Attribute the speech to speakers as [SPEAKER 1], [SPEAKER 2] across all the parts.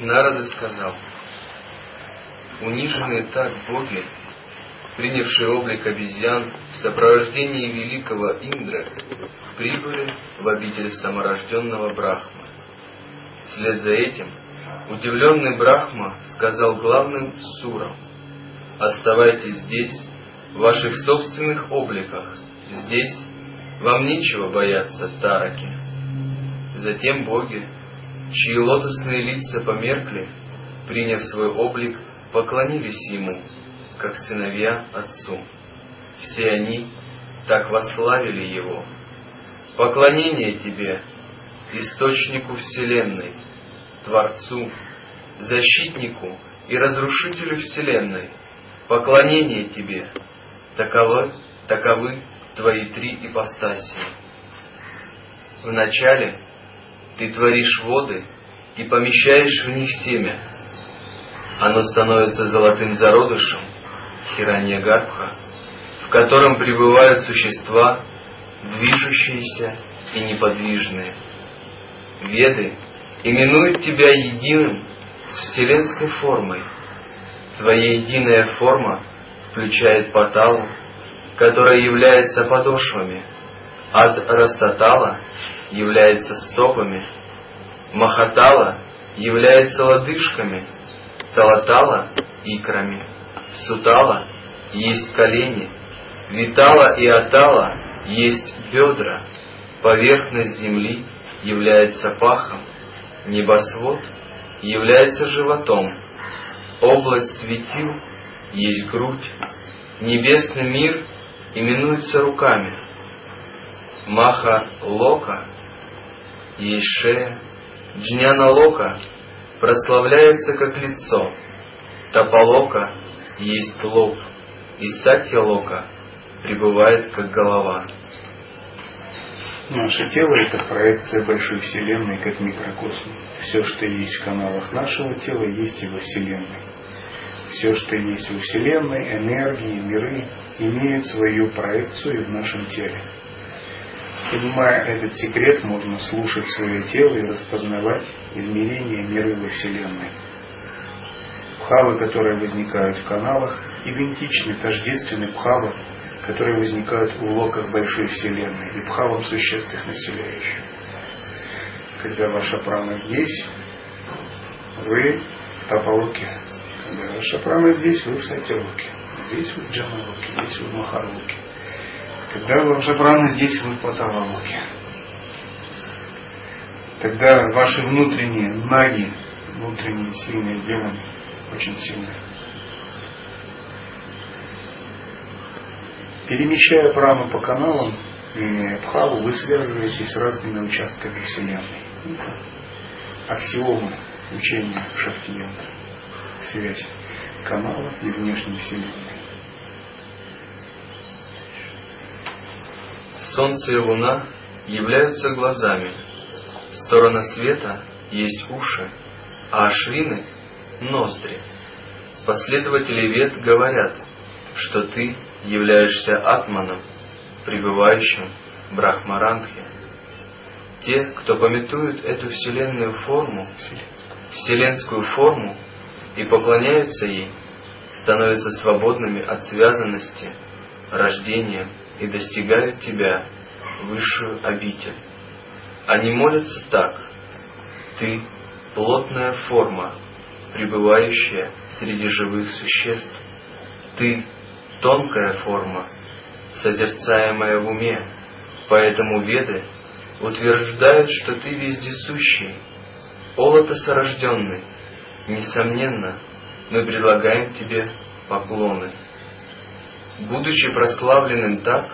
[SPEAKER 1] Нарада сказал, униженные так боги, принявшие облик обезьян в сопровождении великого Индра, прибыли в обитель саморожденного Брахма. Вслед за этим удивленный Брахма сказал главным сурам, «Оставайтесь здесь, в ваших собственных обликах, здесь вам нечего бояться, тараки». Затем боги, чьи лотосные лица померкли, приняв свой облик, поклонились ему, как сыновья отцу. Все они так восславили его. Поклонение тебе, источнику вселенной, Творцу, защитнику и разрушителю вселенной. Поклонение тебе, таковы, таковы твои три ипостаси. Вначале ты творишь воды и помещаешь в них семя. Оно становится золотым зародышем, хиранья гарбха, в котором пребывают существа, движущиеся и неподвижные. Веды именуют тебя единым с вселенской формой. Твоя единая форма включает паталу, которая является подошвами, ад растатала является стопами, махатала является лодыжками, талатала – икрами, сутала – есть колени, витала и атала – есть бедра, поверхность земли является пахом, небосвод является животом, область светил есть грудь, небесный мир именуется руками, маха лока есть шея, джняна лока прославляется как лицо, тапалока есть лоб, и сатья лока пребывает как голова.
[SPEAKER 2] Наше тело – это проекция большой Вселенной, как микрокосм. Все, что есть в каналах нашего тела, есть и во Вселенной. Все, что есть во Вселенной, энергии, миры, имеют свою проекцию в нашем теле. Понимая этот секрет, можно слушать свое тело и распознавать измерения мира во Вселенной. Пхавы, которые возникают в каналах, идентичны, тождественны пхавам, которые возникают в локах большой Вселенной и пхавам существ их населяющих. Когда ваша прана здесь, вы в Тапалуке. Когда ваша прана здесь, вы в Сатилуке. Здесь вы в Джамалуке, здесь вы в Махарлуке. Когда ваша прана здесь, вы в. Тогда ваши внутренние наги, внутренние сильные демоны, очень сильные, Перемещая прану по каналам, и Бхаву, вы связываетесь с разными участками Вселенной. Аксиомы учения Шактиянта. Связь канала и внешней Вселенной.
[SPEAKER 1] Солнце и Луна являются глазами. Сторона света есть уши, а ашвины – ноздри. Последователи вет говорят, что ты являешься атманом, пребывающим в Брахмарандхе. Те, кто пометуют эту вселенную форму, вселенскую форму и поклоняются ей, становятся свободными от связанности, рождения и достигают тебя, высшую обитель. Они молятся так. Ты – плотная форма, пребывающая среди живых существ. Ты тонкая форма, созерцаемая в уме, поэтому веды утверждают, что ты вездесущий, олотосорожденный. Несомненно, мы предлагаем тебе поклоны. Будучи прославленным так,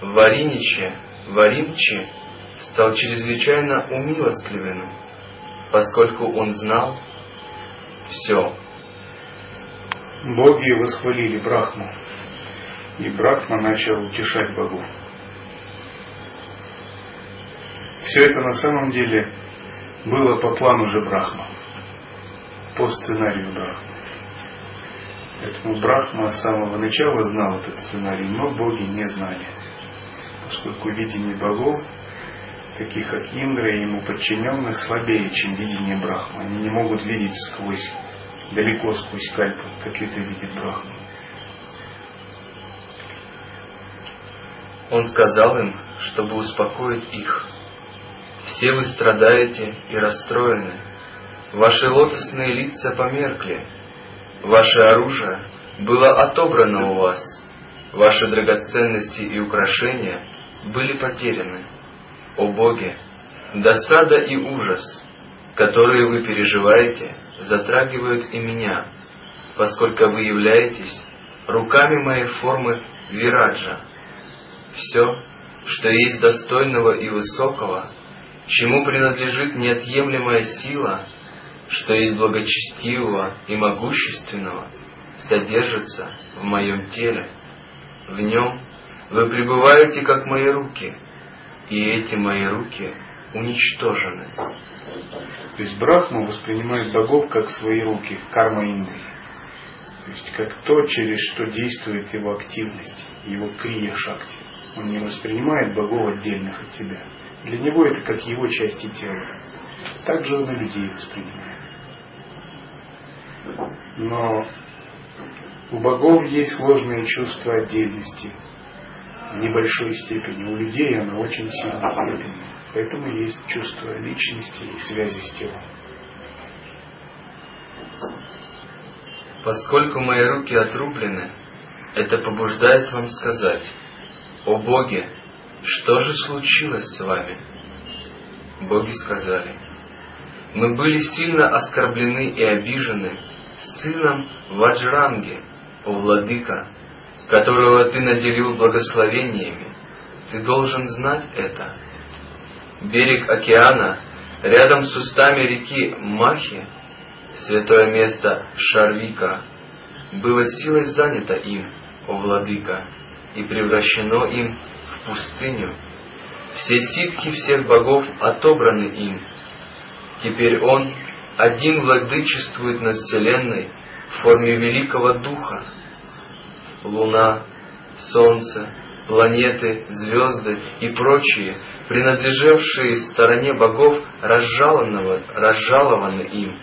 [SPEAKER 1] Вариниче, Варинчи стал чрезвычайно умилостливым, поскольку он знал все,
[SPEAKER 2] боги восхвалили Брахму, и Брахма начал утешать богов. Все это на самом деле было по плану же Брахма, по сценарию Брахма. Поэтому Брахма с самого начала знал этот сценарий, но боги не знали, поскольку видение богов таких как Индра и ему подчиненных, слабее, чем видение Брахмы. Они не могут видеть сквозь, далеко сквозь кальпу, как это видит Брахма.
[SPEAKER 1] Он сказал им, чтобы успокоить их. Все вы страдаете и расстроены. Ваши лотосные лица померкли. Ваше оружие было отобрано у вас. Ваши драгоценности и украшения были потеряны. О Боге, досада и ужас, которые вы переживаете, затрагивают и меня, поскольку вы являетесь руками моей формы Вираджа. Все, что есть достойного и высокого, чему принадлежит неотъемлемая сила, что есть благочестивого и могущественного, содержится в моем теле. В нем вы пребываете, как мои руки, и эти мои руки уничтожены.
[SPEAKER 2] То есть Брахма воспринимает богов как свои руки, карма Индрии. То есть как то, через что действует его активность, его крия шакти. Он не воспринимает богов отдельных от себя. Для него это как его части тела. Так же он и людей воспринимает. Но у богов есть сложное чувство отдельности в небольшой степени. У людей оно очень сильной степени. Поэтому есть чувство личности и связи с телом.
[SPEAKER 1] Поскольку мои руки отрублены, это побуждает вам сказать, «О Боге, что же случилось с вами?» Боги сказали, «Мы были сильно оскорблены и обижены сыном Ваджранги, о Владыка, которого Ты наделил благословениями. Ты должен знать это. Берег океана, рядом с устами реки Махи, святое место Шарвика, было силой занято им, о Владыка, и превращено им в пустыню. Все ситхи всех богов отобраны им. Теперь он один владычествует над Вселенной в форме великого духа. Луна, Солнце, планеты, звезды и прочие, принадлежавшие стороне богов, разжалованы им,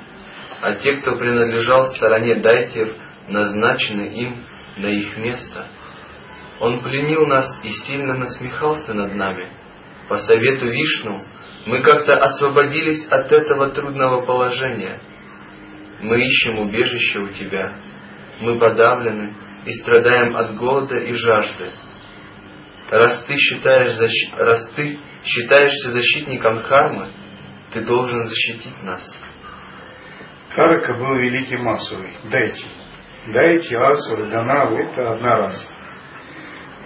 [SPEAKER 1] а те, кто принадлежал стороне дайтев, назначены им на их место. Он пленил нас и сильно насмехался над нами. По совету Вишну мы как-то освободились от этого трудного положения – мы ищем убежище у Тебя. Мы подавлены и страдаем от голода и жажды. Раз ты, считаешь, защ... Раз ты считаешься защитником кармы, ты должен защитить нас.
[SPEAKER 2] Тарака был великим Асурой, Дайти. Дайти, Асуры, Данавы – это одна раса.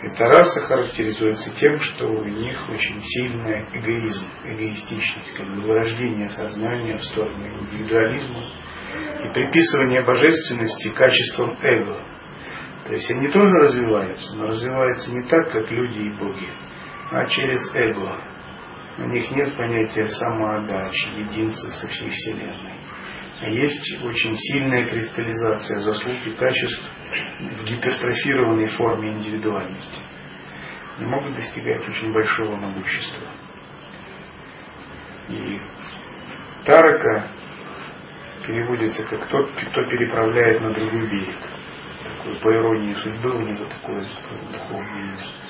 [SPEAKER 2] Эта раса характеризуется тем, что у них очень сильный эгоизм, эгоистичность, как бы вырождение сознания в сторону индивидуализма, и приписывание божественности качествам эго. То есть они тоже развиваются, но развиваются не так, как люди и боги, а через эго. У них нет понятия самоотдачи, единства со всей Вселенной. А есть очень сильная кристаллизация заслуг и качеств в гипертрофированной форме индивидуальности. И могут достигать очень большого могущества. И Тарака переводится как тот, кто переправляет на другой берег. Такой, по иронии судьбы у него такое духовное имя.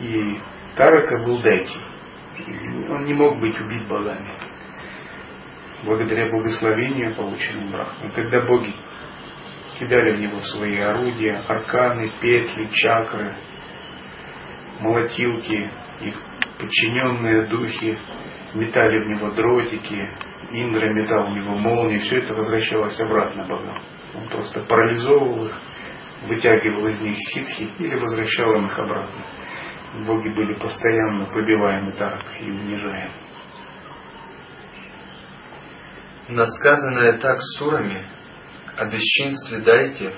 [SPEAKER 2] И Тарака был Дайти. Он не мог быть убит богами. Благодаря благословению, полученному Брахмой. Когда боги кидали в него свои орудия, арканы, петли, чакры, молотилки, их подчиненные духи метали в него дротики, Индра метал в него молнии, все это возвращалось обратно богам. Он просто парализовывал их, вытягивал из них ситхи или возвращал им их обратно. Боги были постоянно побиваемы так и унижаемы.
[SPEAKER 1] Насказанное так сурами о бесчинстве дайте,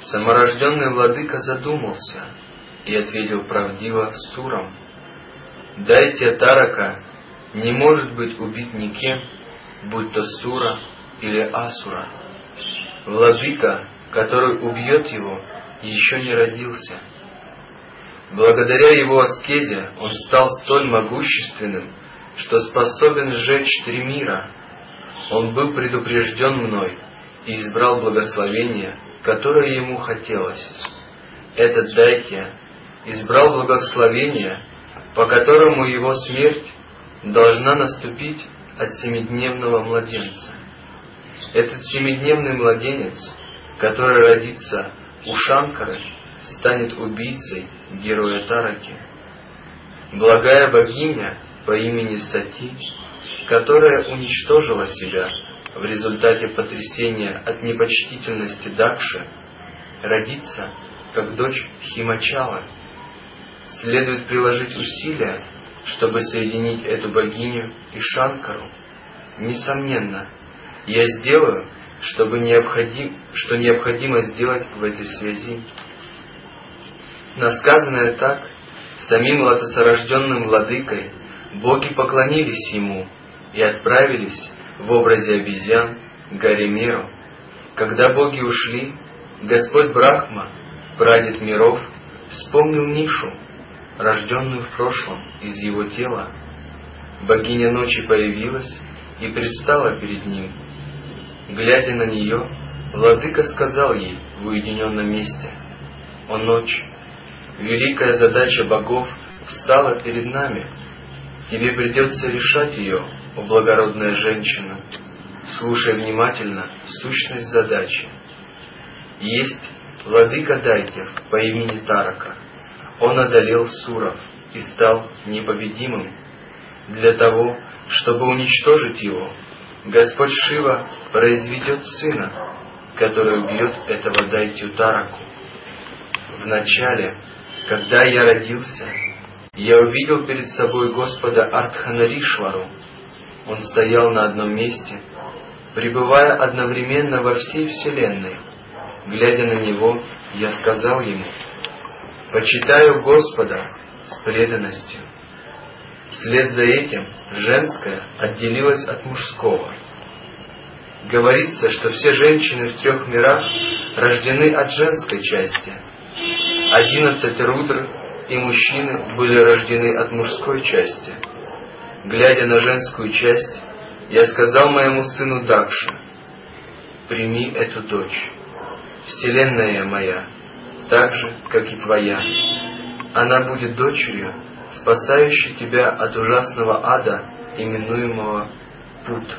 [SPEAKER 1] саморожденный владыка задумался и ответил правдиво сурам – Дайте Тарака не может быть убит никем, будь то Сура или Асура. Владыка, который убьет его, еще не родился. Благодаря его аскезе он стал столь могущественным, что способен сжечь три мира. Он был предупрежден мной и избрал благословение, которое ему хотелось. Этот Дайкия избрал благословение, по которому его смерть должна наступить от семидневного младенца. Этот семидневный младенец, который родится у Шанкары, станет убийцей героя Тараки. Благая богиня по имени Сати, которая уничтожила себя в результате потрясения от непочтительности Дакши, родится как дочь Химачала. Следует приложить усилия, чтобы соединить эту богиню и Шанкару. Несомненно, я сделаю, чтобы необходим, что необходимо сделать в этой связи. Насказанное так, самим латосорожденным владыкой, боги поклонились ему и отправились в образе обезьян к горе Меру. Когда боги ушли, Господь Брахма, прадед миров, вспомнил Нишу, рожденную в прошлом из его тела. Богиня ночи появилась и предстала перед ним. Глядя на нее, владыка сказал ей в уединенном месте, «О ночь, великая задача богов встала перед нами. Тебе придется решать ее, о благородная женщина. Слушай внимательно сущность задачи. Есть владыка Дайтев по имени Тарака. Он одолел Суров и стал непобедимым. Для того, чтобы уничтожить его, Господь Шива произведет сына, который убьет этого Дайтю Тараку. Вначале когда я родился, я увидел перед собой Господа Артханаришвару. Он стоял на одном месте, пребывая одновременно во всей Вселенной. Глядя на него, я сказал ему, «Почитаю Господа с преданностью». Вслед за этим женское отделилось от мужского. Говорится, что все женщины в трех мирах рождены от женской части – Одиннадцать рудр и мужчины были рождены от мужской части. Глядя на женскую часть, я сказал моему сыну Дакше, прими эту дочь, вселенная моя, так же, как и твоя. Она будет дочерью, спасающей тебя от ужасного ада, именуемого Пут.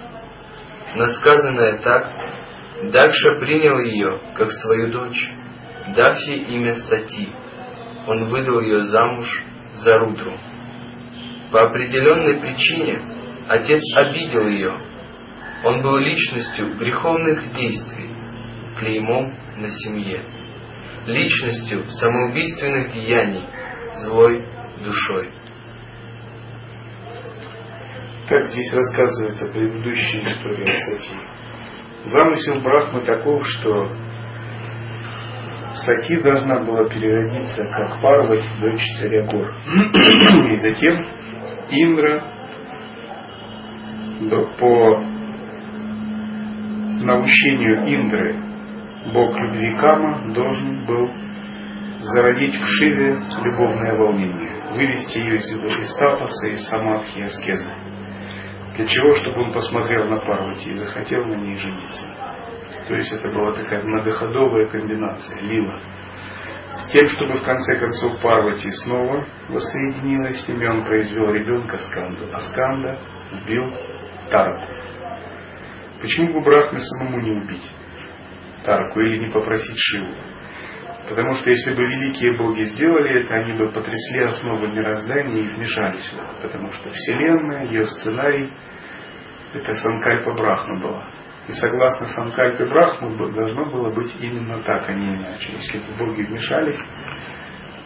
[SPEAKER 1] Насказанное так, Дакша принял ее, как свою дочь дав ей имя Сати. Он выдал ее замуж за Рудру. По определенной причине отец обидел ее. Он был личностью греховных действий, клеймом на семье, личностью самоубийственных деяний, злой душой.
[SPEAKER 2] Так здесь рассказывается предыдущая история Сати. Замысел Брахмы таков, что Сати должна была переродиться как Парвати, дочь царя гор. И затем Индра по наущению Индры, бог любви Кама, должен был зародить в Шиве любовное волнение, вывести ее из, из тапаса, из самадхи аскезы. Для чего? Чтобы он посмотрел на Парвати и захотел на ней жениться. То есть это была такая многоходовая комбинация, лила. С тем, чтобы в конце концов Парвати снова воссоединилась с ними, он произвел ребенка Сканду. А Сканда убил Тараку. Почему бы Брахме самому не убить Тараку или не попросить Шиву? Потому что если бы великие боги сделали это, они бы потрясли основы мироздания и вмешались в это. Потому что Вселенная, ее сценарий, это Санкальпа Брахма была. И согласно Санкальпе Брахму должно было быть именно так, а не иначе. Если бы боги вмешались,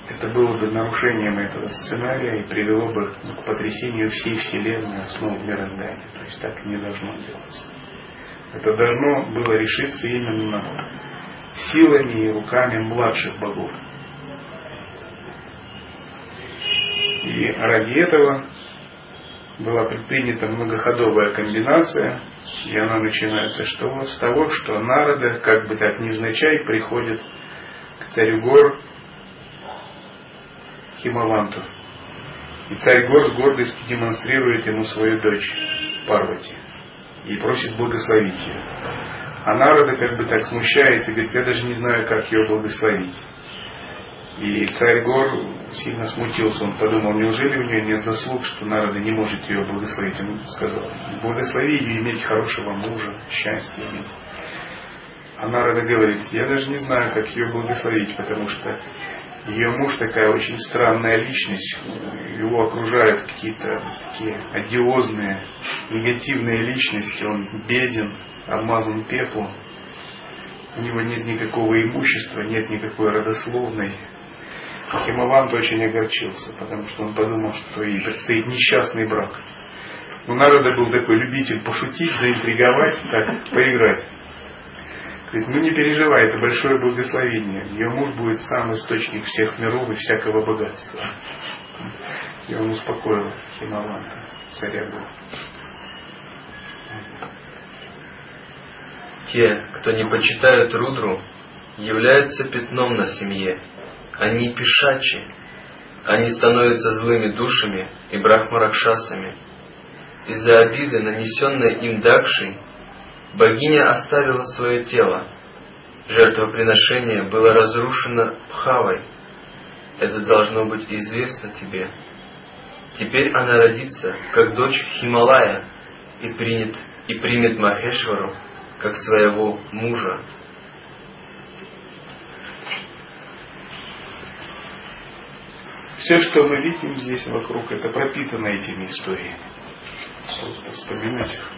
[SPEAKER 2] это было бы нарушением этого сценария и привело бы к потрясению всей Вселенной основ мироздания. То есть так не должно делаться. Это должно было решиться именно силами и руками младших богов. И ради этого была предпринята многоходовая комбинация, и она начинается что? С того, что народы, как бы так невзначай, приходят к царю гор Химаванту. И царь гор с гордостью демонстрирует ему свою дочь Парвати и просит благословить ее. А Нарада как бы так смущается и говорит, я даже не знаю, как ее благословить. И царь Гор сильно смутился, он подумал, неужели у нее нет заслуг, что Нарада не может ее благословить. Он сказал, благослови ее иметь хорошего мужа, счастье иметь. А Нарада говорит, я даже не знаю, как ее благословить, потому что ее муж такая очень странная личность, его окружают какие-то такие одиозные, негативные личности, он беден, обмазан пеплом, у него нет никакого имущества, нет никакой родословной. Химавант очень огорчился, потому что он подумал, что ей предстоит несчастный брак. У народа был такой любитель пошутить, заинтриговать, так, поиграть. Говорит, ну не переживай, это большое благословение. Ее муж будет сам источник всех миров и всякого богатства. И он успокоил Химаванта, царя Бога.
[SPEAKER 1] Те, кто не почитают Рудру, являются пятном на семье. Они пешачи. Они становятся злыми душами и брахмаракшасами. Из-за обиды, нанесенной им Дакшей, богиня оставила свое тело. Жертвоприношение было разрушено Пхавой. Это должно быть известно тебе. Теперь она родится, как дочь Хималая, и, принят, и примет Махешвару, как своего мужа.
[SPEAKER 2] Все, что мы видим здесь вокруг, это пропитано этими историями. Просто вспоминать их.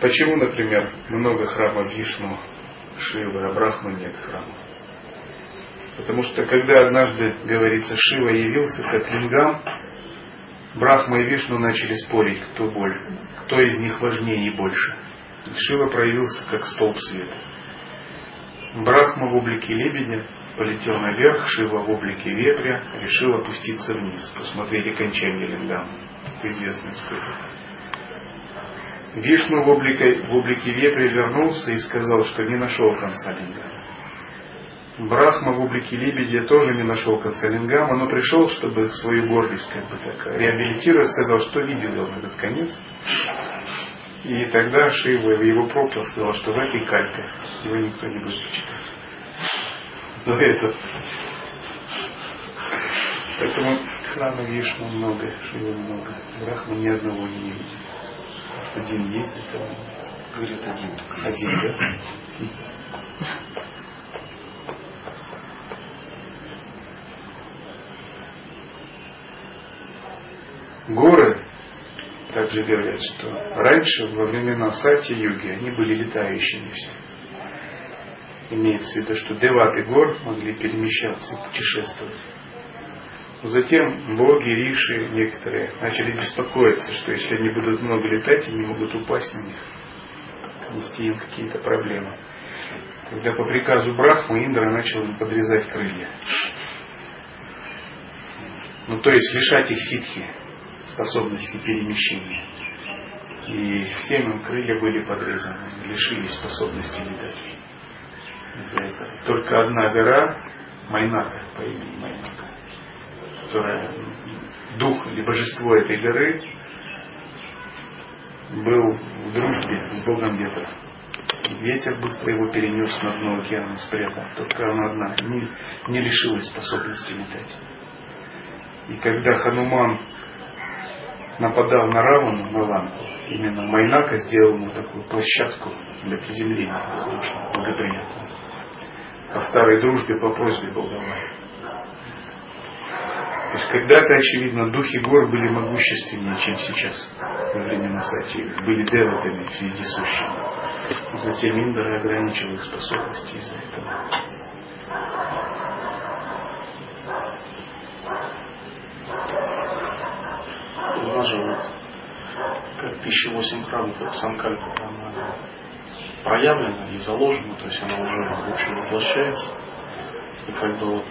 [SPEAKER 2] Почему, например, много храмов Вишну, Шивы, а Брахмы нет храма? Потому что когда однажды, говорится, Шива явился как лингам, Брахма и Вишну начали спорить, кто боль, кто из них важнее и больше. Шива проявился как столб света. Брахма в облике лебедя полетел наверх, Шива в облике вепря решил опуститься вниз, посмотреть окончание лингама. Известная история. Вишну в облике, в облике вепря вернулся и сказал, что не нашел конца лингама. Брахма в облике лебедя тоже не нашел конца лингама, но пришел, чтобы свою гордость как бы так реабилитировать, сказал, что видел он этот конец. И тогда Шива его пропил, сказал, что в этой кальке его никто не будет почитать. За это. Поэтому храма Вишну много, Шивы много. Брахма ни одного не видит. Один есть, это
[SPEAKER 1] Говорят, один
[SPEAKER 2] один, да? Горы также говорят, что раньше, во времена Сати-юги, они были летающими все. Имеется в виду, что деваты гор могли перемещаться и путешествовать. Затем боги, риши некоторые начали беспокоиться, что если они будут много летать, они могут упасть на них, нести им какие-то проблемы. Тогда по приказу Брахмы Индра начал им подрезать крылья. Ну, то есть лишать их ситхи, способности перемещения. И всем им крылья были подрезаны, лишились способности летать. Из-за этого. Только одна гора, Майнака, по имени Майнака, которая дух или божество этой горы был в дружбе с Богом ветра. Ветер быстро его перенес на дно океана, спрятал. Только она одна не, не лишилась способности летать. И когда Хануман нападал на Равану, на Ланку, именно Майнака сделал ему такую площадку для приземления воздушного. По старой дружбе, по просьбе Богомая. То есть когда-то, очевидно, духи гор были могущественнее, чем сейчас, во времена Сати, были деватами вездесущими. Затем Индра ограничил их способности из-за этого.
[SPEAKER 3] Вот как 1008 храмов, как Санкальпа, там она проявлена и заложена, то есть она уже, в общем, воплощается. И как бы вот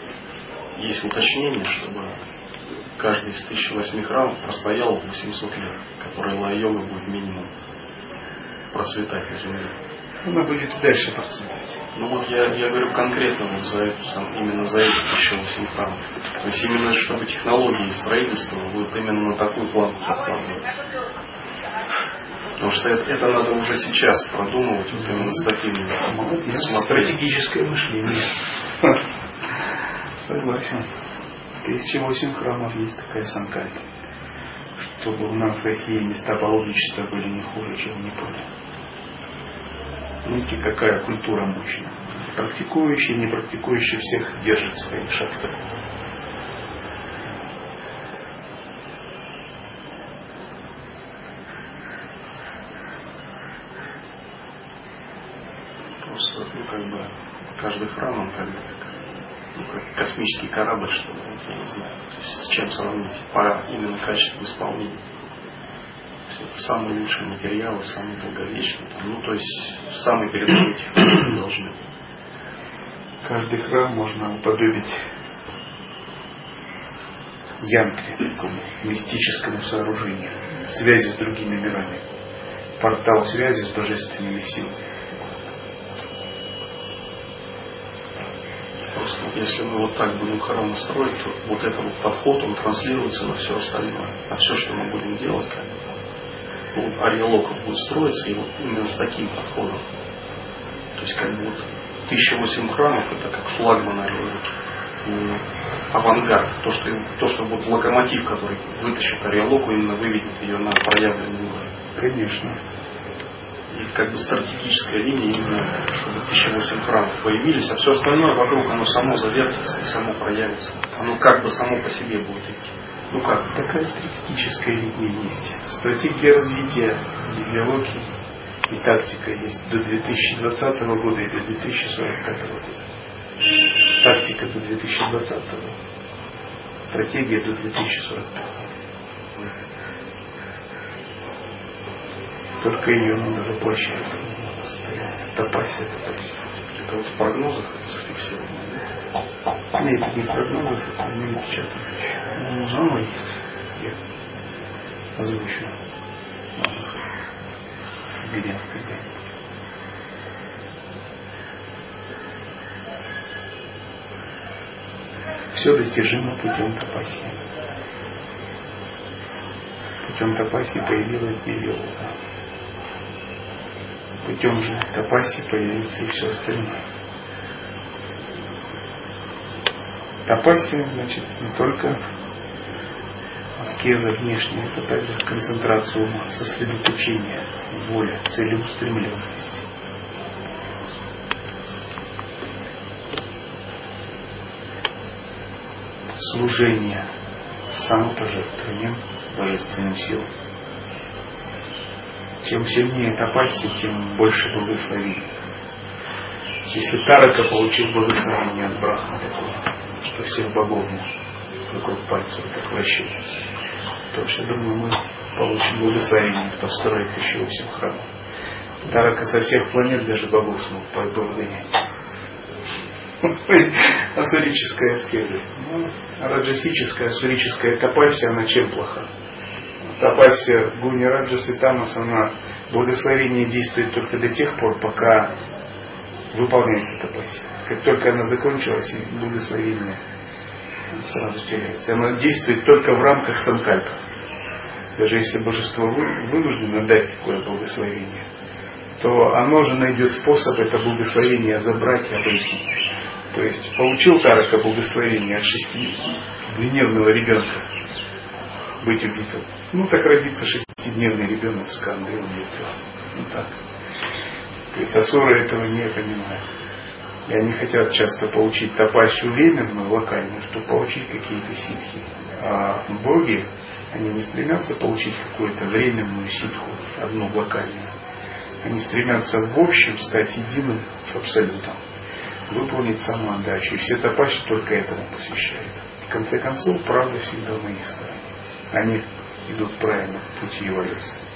[SPEAKER 3] есть уточнение, чтобы каждый из 1008 храмов простоял 800 лет, который Лай-йога будет минимум процветать на Земле.
[SPEAKER 2] Она будет дальше процветать.
[SPEAKER 3] Ну вот я, я говорю конкретно вот за эту, именно за эти 1008 храмов. То есть именно чтобы технологии строительства будут именно на такую планку закладывать. Потому что это, это надо уже сейчас продумывать вот именно с такими.
[SPEAKER 2] Молодец. Стратегическое мышление. Согласен. Тысяча восемь храмов есть такая санкальпа. Чтобы у нас в России места паломничества были не хуже, чем в Непале. Видите, какая культура мощная. Практикующие, не практикующие всех держат свои шахты.
[SPEAKER 3] Просто, ну, как бы, каждый храм, он как бы, ну, как космический корабль, что ли, я не знаю, то есть с чем сравнить по именно качеству исполнения. Самые лучшие материалы, самые долговечные. Ну, то есть самые передовые технологии должны.
[SPEAKER 2] Каждый храм можно уподобить янтре, такому мистическому сооружению, связи с другими мирами, портал связи с божественными силами.
[SPEAKER 3] Просто если мы вот так будем храм строить, то вот этот вот подход, он транслируется на все остальное. А все, что мы будем делать, как бы, Ариалоков будет строиться и вот именно с таким подходом. То есть как вот 1008 храмов это как флагман Ариалоки. Авангард, то что, то, что вот локомотив, который вытащит Ариалоку, именно выведет ее на проявленный уровень.
[SPEAKER 2] Конечно.
[SPEAKER 3] И как бы стратегическая линия именно, чтобы 1008 храмов появились, а все остальное вокруг, оно само завертится и само проявится. Оно как бы само по себе будет идти.
[SPEAKER 2] Ну как, такая стратегическая линия есть. Стратегия развития диалоги и тактика есть до 2020 года и до 2045 года. Тактика до 2020, стратегия до 2045. Только ее надо воплощать. Топасия, топасия.
[SPEAKER 3] Это вот в прогнозах это зафиксировано.
[SPEAKER 2] Не прогнозы, это не напечатано еще. Ну, заново есть. Я озвучу. Берем когда Все достижимо путем топасии. Путем топасии появилась диалога. Путем же топасии появится и все остальное. Тапасия, значит, не только аскеза внешняя, это также концентрация ума, сосредоточение, воля, целеустремленность. Служение самопожертвованием божественным силам. Чем сильнее тапасия, тем больше благословений. Если Тарака получил благословение от Брахма такое, что всех богов вокруг пальца вот так вращать, то я думаю, мы получим благословение построить еще восемь храмов. Тарака со всех планет даже богов смог повыгонять. Асурическая аскеза. Ну, раджасическая, асурическая тапасия, она чем плоха? Тапасия Гуни Раджас и Тамас, она благословение действует только до тех пор, пока выполняется тапасия. Как только она закончилась, и благословение сразу теряется. Она действует только в рамках санкальпа. Даже если божество вынуждено дать такое благословение, то оно же найдет способ это благословение забрать и обойти. То есть получил Тарака благословение от шестидневного ребенка быть убитым. Ну так родится шестидневный ребенок с Канды, он. Ну так. То есть асуры этого не понимают. И они хотят часто получить топащую временную, локальную, чтобы получить какие-то ситхи. А боги, они не стремятся получить какую-то временную ситху, одну локальную. Они стремятся в общем стать единым с Абсолютом выполнить самоотдачу. И все топащи только этому посвящают. В конце концов, правда всегда на их стороне. Они идут правильно в пути эволюции.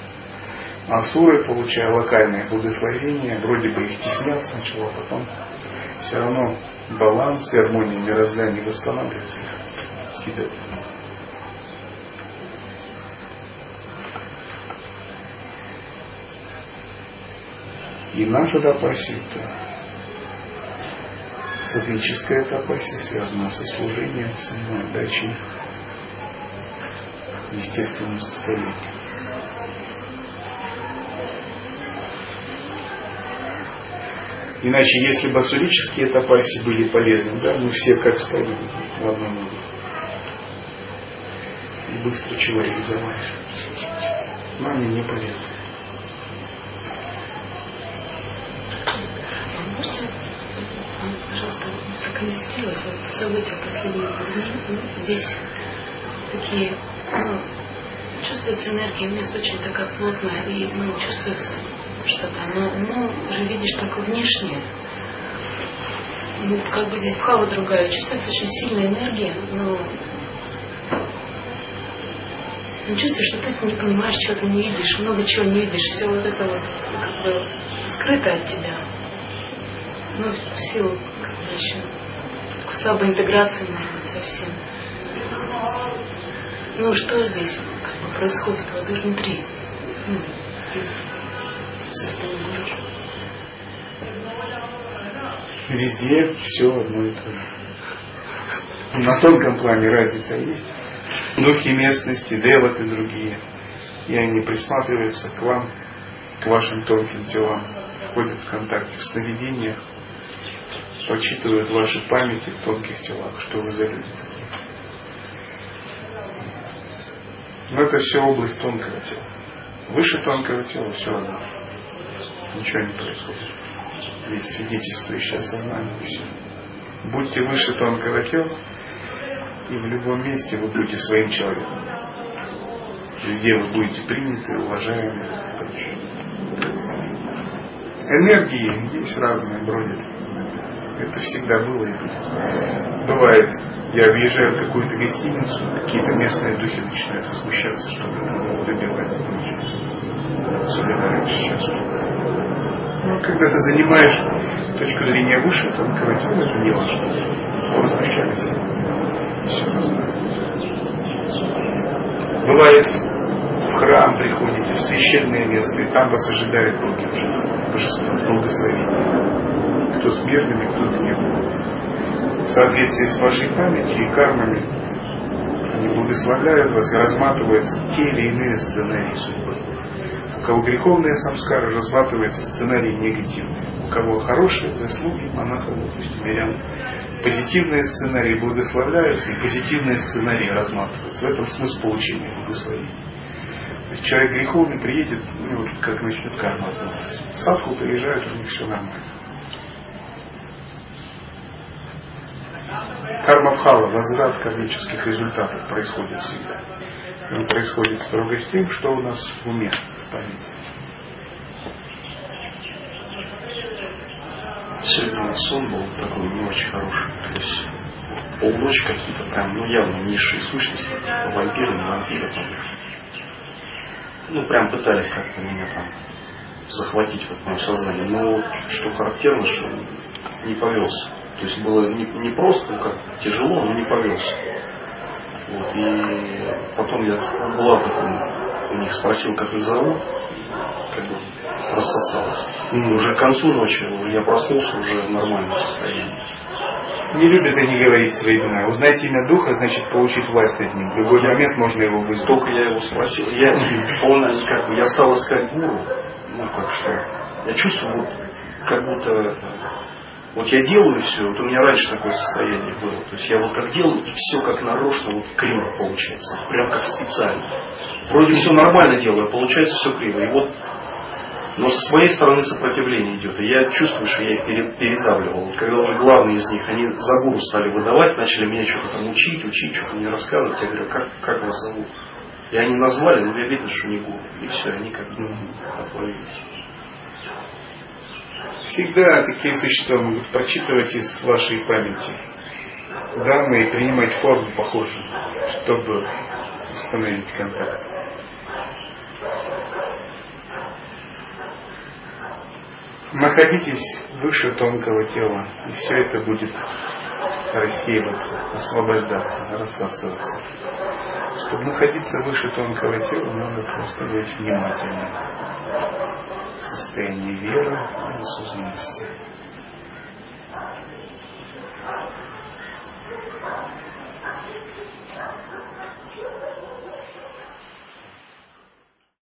[SPEAKER 2] Мансуры, получая локальные благословение, вроде бы их теснят сначала, а потом все равно баланс, гармония мироздания восстанавливается, их скидывает. И наша тапасита, садвическая тапаси связана со служением, самоотдачей, естественным состоянием. Иначе, если бы асурические тапаси были полезны, да, мы все как стали в одном ногу. И быстро чего реализовались. Но они не полезны.
[SPEAKER 4] Можете, пожалуйста, прокомментировать вот события последних дней? Ну, здесь такие, ну, чувствуется энергия, место очень такая плотная, и ну, чувствуется что-то, но ну, уже видишь только внешнее. Ну, как бы здесь пхава другая, чувствуется очень сильная энергия, но ну, чувствуешь, что ты не понимаешь, чего ты не видишь, много чего не видишь, все вот это вот как бы скрыто от тебя. Ну, в силу как бы еще слабой интеграции, может быть, совсем. Ну, что здесь как бы происходит вот изнутри? Ну, из
[SPEAKER 2] Везде все одно и то же. На тонком плане разница есть. Духи местности, деваты другие. И они присматриваются к вам, к вашим тонким телам, входят в контакте в сновидениях, почитывают ваши памяти в тонких телах, что вы за люди такие. Но это все область тонкого тела. Выше тонкого тела все одно. Ничего не происходит. Есть свидетельствующее сознание. Будьте выше тонкого тела, и в любом месте вы будете своим человеком. Везде вы будете приняты, уважаемы. Энергии есть разные, бродят. Это всегда было и будет. Бывает, я въезжаю в какую-то гостиницу, какие-то местные духи начинают возмущаться, что-то там забивать. Особенно раньше, сейчас уже. Ну, когда ты занимаешь точку зрения выше тонкого тела, это не важно. То возмущались. Все Бывает, в храм приходите, в священное место, и там вас ожидают боги уже, божества с благословением. Кто с мирными, кто с гневными. В соответствии с вашей памятью и кармами, они благословляют вас и разматываются те или иные сценарии судьбы. У кого греховные самскары, разматывается сценарий негативный. У кого хорошие заслуги, монахов, допустим, мирян, позитивные сценарии благословляются и позитивные сценарии разматываются. В этом смысл получения благословения. Человек греховный приедет, у него тут как начнет карма отмываться. Садху приезжает, у них все нормально. Карма Бхала, возврат кармических результатов происходит всегда. Он происходит строго с тем, что у нас в уме, памяти.
[SPEAKER 3] Сегодня у нас сон был такой не очень хороший. То есть полночь какие-то прям, ну явно низшие сущности, типа вампиры, не вампиры там. Ну прям пытались как-то меня там захватить в это мое сознание. Но что характерно, что не повелся. То есть было не, не просто, ну как тяжело, но не повелся. Вот, и потом я в Булатах у них спросил, как их зовут, как бы рассосалось. Mm. Уже к концу ночи я проснулся уже в нормальном состоянии.
[SPEAKER 2] Не любят они говорить свои имена. Узнать имя духа значит получить власть над ним. В любой момент можно его вызвать.
[SPEAKER 3] Только я его спросил. Я, он, как бы, я стал искать гуру. Ну как что. Я чувствую, вот, как будто вот я делаю все, вот у меня раньше такое состояние было. То есть я вот как делаю, и все как нарочно, вот криво получается. Прям как специально. Вроде все нормально делаю, а получается все криво. И вот но со своей стороны сопротивление идет. И я чувствую, что я их передавливал. Вот когда уже главные из них, они за гуру стали выдавать, начали меня что-то там учить, учить, что-то мне рассказывать. Я говорю, как, как вас зовут? И они назвали, но я видно, что не гуру. И все, они как бы отвалились.
[SPEAKER 2] Всегда такие существа могут прочитывать из вашей памяти данные и принимать форму похожую, чтобы установить контакт. Находитесь выше тонкого тела, и все это будет рассеиваться, освобождаться, рассасываться. Чтобы находиться выше тонкого тела, надо просто быть внимательным. состояние веры и осознанности.